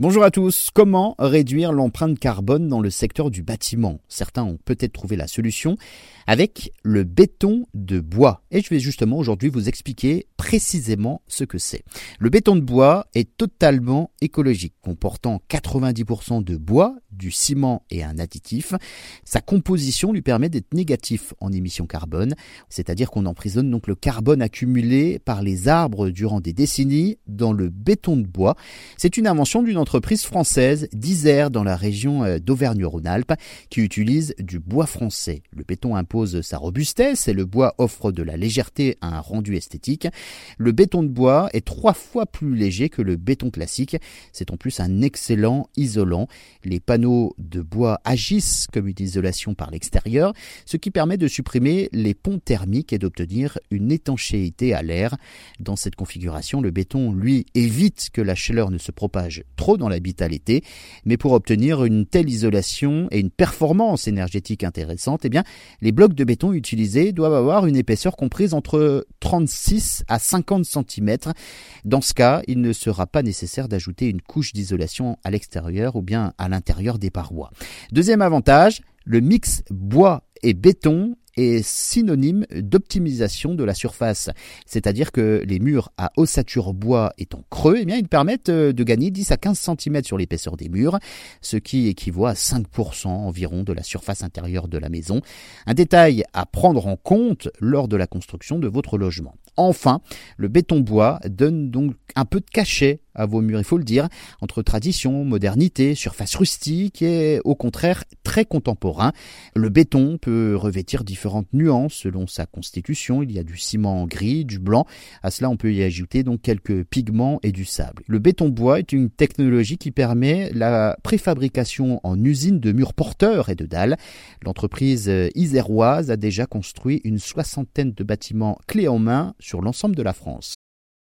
Bonjour à tous. Comment réduire l'empreinte carbone dans le secteur du bâtiment? Certains ont peut-être trouvé la solution avec le béton de bois. Et je vais justement aujourd'hui vous expliquer précisément ce que c'est. Le béton de bois est totalement écologique, comportant 90% de bois, du ciment et un additif. Sa composition lui permet d'être négatif en émissions carbone, c'est-à-dire qu'on emprisonne donc le carbone accumulé par les arbres durant des décennies dans le béton de bois. C'est une invention d'une entreprise française d'Isère dans la région euh, d'Auvergne-Rhône-Alpes qui utilise du bois français. Le béton impose sa robustesse et le bois offre de la légèreté à un rendu esthétique. Le béton de bois est trois fois plus léger que le béton classique. C'est en plus un excellent isolant. Les panneaux de bois agissent comme une isolation par l'extérieur, ce qui permet de supprimer les ponts thermiques et d'obtenir une étanchéité à l'air. Dans cette configuration, le béton, lui, évite que la chaleur ne se propage trop dans l'habitat l'été, mais pour obtenir une telle isolation et une performance énergétique intéressante, eh les blocs de béton utilisés doivent avoir une épaisseur comprise entre 36 à 50 cm. Dans ce cas, il ne sera pas nécessaire d'ajouter une couche d'isolation à l'extérieur ou bien à l'intérieur des parois. Deuxième avantage, le mix bois et béton est synonyme d'optimisation de la surface. C'est-à-dire que les murs à ossature bois étant creux, eh bien, ils permettent euh, de gagner 10 à 15 cm sur l'épaisseur des murs, ce qui équivaut à 5% environ de la surface intérieure de la maison. Un détail à prendre en compte lors de la construction de votre logement. Enfin, le béton bois donne donc un peu de cachet à vos murs, il faut le dire, entre tradition, modernité, surface rustique et au contraire très contemporain. Le béton peut revêtir différentes nuances selon sa constitution. Il y a du ciment gris, du blanc. À cela, on peut y ajouter donc quelques pigments et du sable. Le béton bois est une technologie qui permet la préfabrication en usine de murs porteurs et de dalles. L'entreprise iséroise a déjà construit une soixantaine de bâtiments clés en main sur l'ensemble de la France.